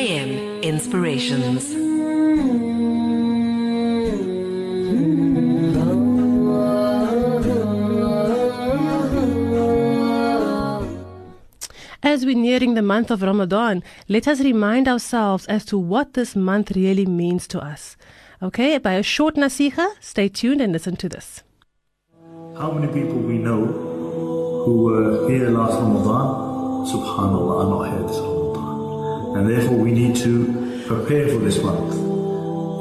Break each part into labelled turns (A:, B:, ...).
A: AM Inspirations.
B: As we're nearing the month of Ramadan, let us remind ourselves as to what this month really means to us. Okay, by a short nasiha, stay tuned and listen to this.
C: How many people we know who were here last Ramadan, subhanAllah, are not here this Ramadan. And therefore we need to prepare for this month.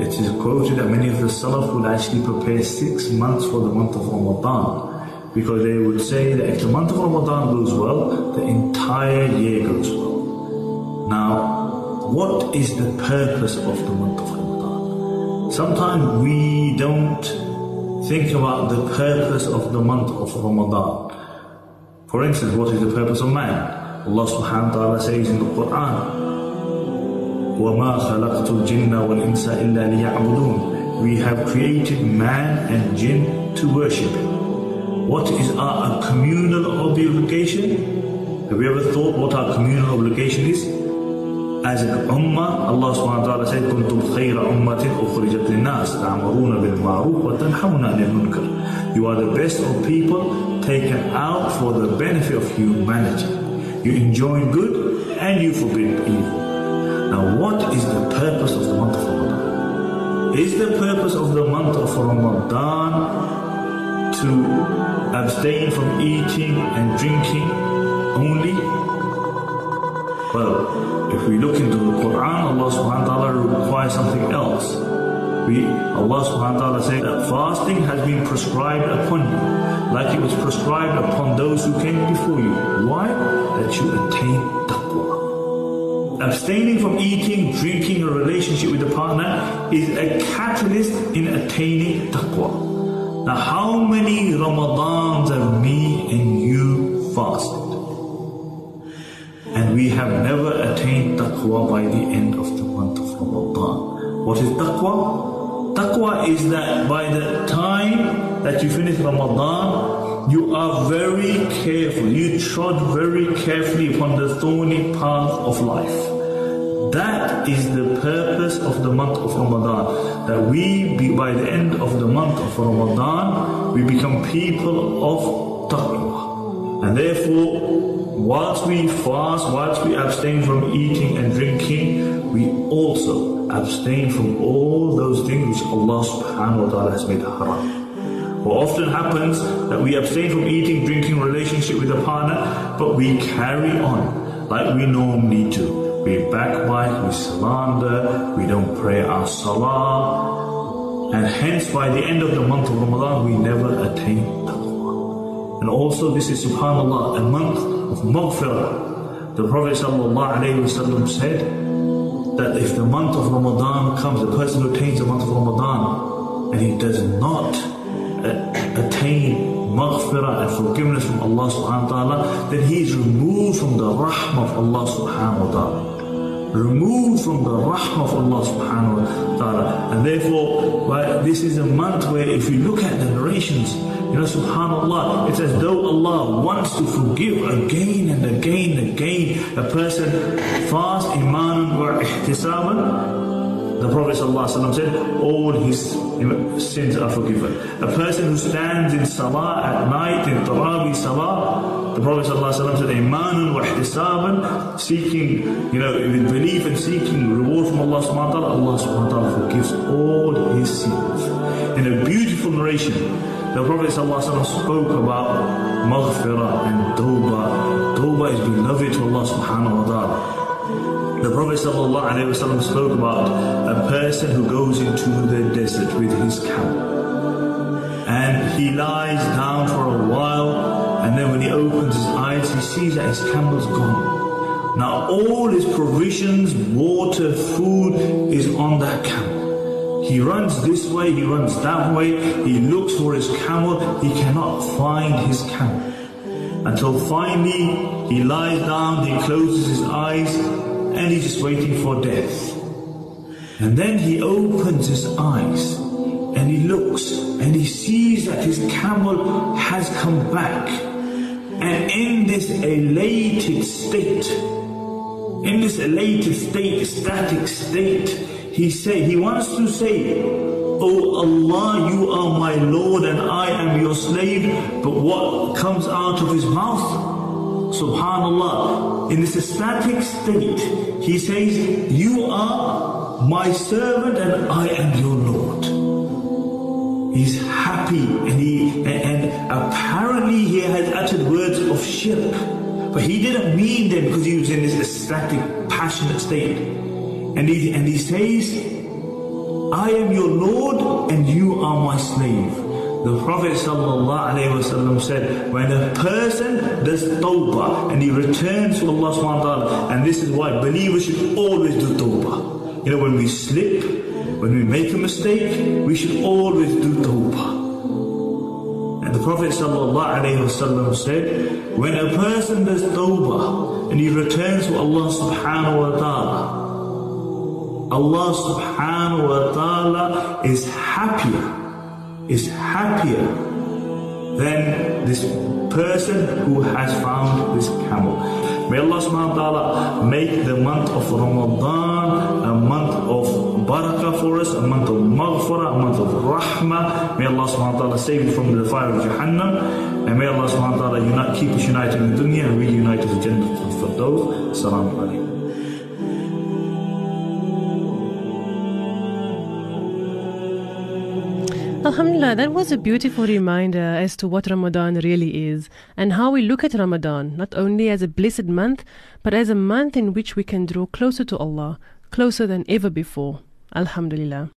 C: It is quoted that many of the Salaf would actually prepare six months for the month of Ramadan because they would say that if the month of Ramadan goes well, the entire year goes well. Now, what is the purpose of the month of Ramadan? Sometimes we don't think about the purpose of the month of Ramadan. For instance, what is the purpose of man? Allah subhanahu wa ta'ala says in the Quran, وَمَا خَلَقْتُ الْجِنَّ وَالْإِنسَ إِلَّا لِيَعْبُدُونَ We have created man and jinn to worship him. What is our communal obligation? Have you ever thought what our communal obligation is? As an ummah, Allah subhanahu wa ta'ala said, كنتم خير أمة أخرجت للناس تعمرون بالمعروف وتنحون عن المنكر. You are the best of people taken out for the benefit of humanity. You enjoy good and you forbid evil. Now what is the purpose of the month of Ramadan? Is the purpose of the month of Ramadan to abstain from eating and drinking only? Well, if we look into the Quran, Allah subhanahu wa ta'ala requires something else. We, Allah subhanahu wa ta'ala said that fasting has been prescribed upon you, like it was prescribed upon those who came before you. Why? That you attain. Abstaining from eating, drinking, or relationship with a partner is a catalyst in attaining taqwa. Now, how many Ramadans have me and you fasted? And we have never attained taqwa by the end of the month of Ramadan. What is taqwa? Taqwa is that by the time that you finish Ramadan, you are very careful. You trod very carefully upon the thorny path of life. That is the purpose of the month of Ramadan. That we, be, by the end of the month of Ramadan, we become people of taqwa. And therefore, whilst we fast, whilst we abstain from eating and drinking, we also abstain from all those things which Allah subhanahu wa ta'ala has made haram. What often happens that we abstain from eating, drinking, relationship with a partner, but we carry on like we normally do we backbite, we slander, we don't pray our salah, and hence by the end of the month of Ramadan we never attain taqwa. And also this is subhanAllah, a month of maghfirah. The Prophet said that if the month of Ramadan comes, the person who attains the month of Ramadan and he does not attain maghfirah and forgiveness from Allah subhanahu wa ta'ala, then he is removed from the rahmah of Allah subhanahu wa ta'ala removed from the rahmah of Allah subhanahu wa ta'ala. And therefore, right, this is a month where if you look at the narrations, you know, subhanAllah, it's as though Allah wants to forgive again and again and again. A person fast iman wa ihtisaban, the Prophet ﷺ said, all his sins are forgiven. A person who stands in salah at night, in taraweeh salah, the Prophet ﷺ said, Imanun wa ihtisaban, seeking, you know, with belief and seeking reward from Allah subhanahu wa ta'ala, Allah subhanahu wa ta'ala forgives all his sins. In a beautiful narration, the Prophet ﷺ spoke about maghfirah and tawbah. Tawbah is beloved to Allah subhanahu wa ta'ala. The Prophet ﷺ spoke about a person who goes into the desert with his camel. And he lies down for a while, and then when he opens his eyes, he sees that his camel's gone. Now all his provisions, water, food is on that camel. He runs this way, he runs that way, he looks for his camel, he cannot find his camel. Until finally he lies down, he closes his eyes, and he's just waiting for death. And then he opens his eyes and he looks and he sees that his camel has come back. And in this elated state, in this elated state, static state, he say he wants to say, Oh Allah, you are my Lord and I am your slave. But what comes out of his mouth? Subhanallah. In this ecstatic state, he says, You are my servant and I am your Lord. He's happy and he and, apparently he has uttered words of shirk. But he didn't mean them because he was in this ecstatic, passionate state. And he and he says, I am your Lord and you are my slave. The Prophet ﷺ said, when a person does tawbah and he returns to Allah subhanahu wa ta'ala, and this is why believers should always do tawbah. You know, when we slip, when we make a mistake, we should always do tawbah. And the Prophet ﷺ said, when a person does tawbah and he returns to Allah subhanahu wa ta'ala, Allah subhanahu wa ta'ala is happier, is happier than this person who has found this camel. May Allah subhanahu wa ta'ala make the month of Ramadan a month of barakah for us, a month of maghfirah, a month of rahmah. May Allah subhanahu wa ta'ala save you from the fire of Jahannam. And may Allah subhanahu wa ta'ala keep us united in the dunya and reunite us in Jannah for those. Assalamu alaikum.
B: Alhamdulillah, that was a beautiful reminder as to what Ramadan really is and how we look at Ramadan, not only as a blessed month, but as a month in which we can draw closer to Allah, closer than ever before. Alhamdulillah.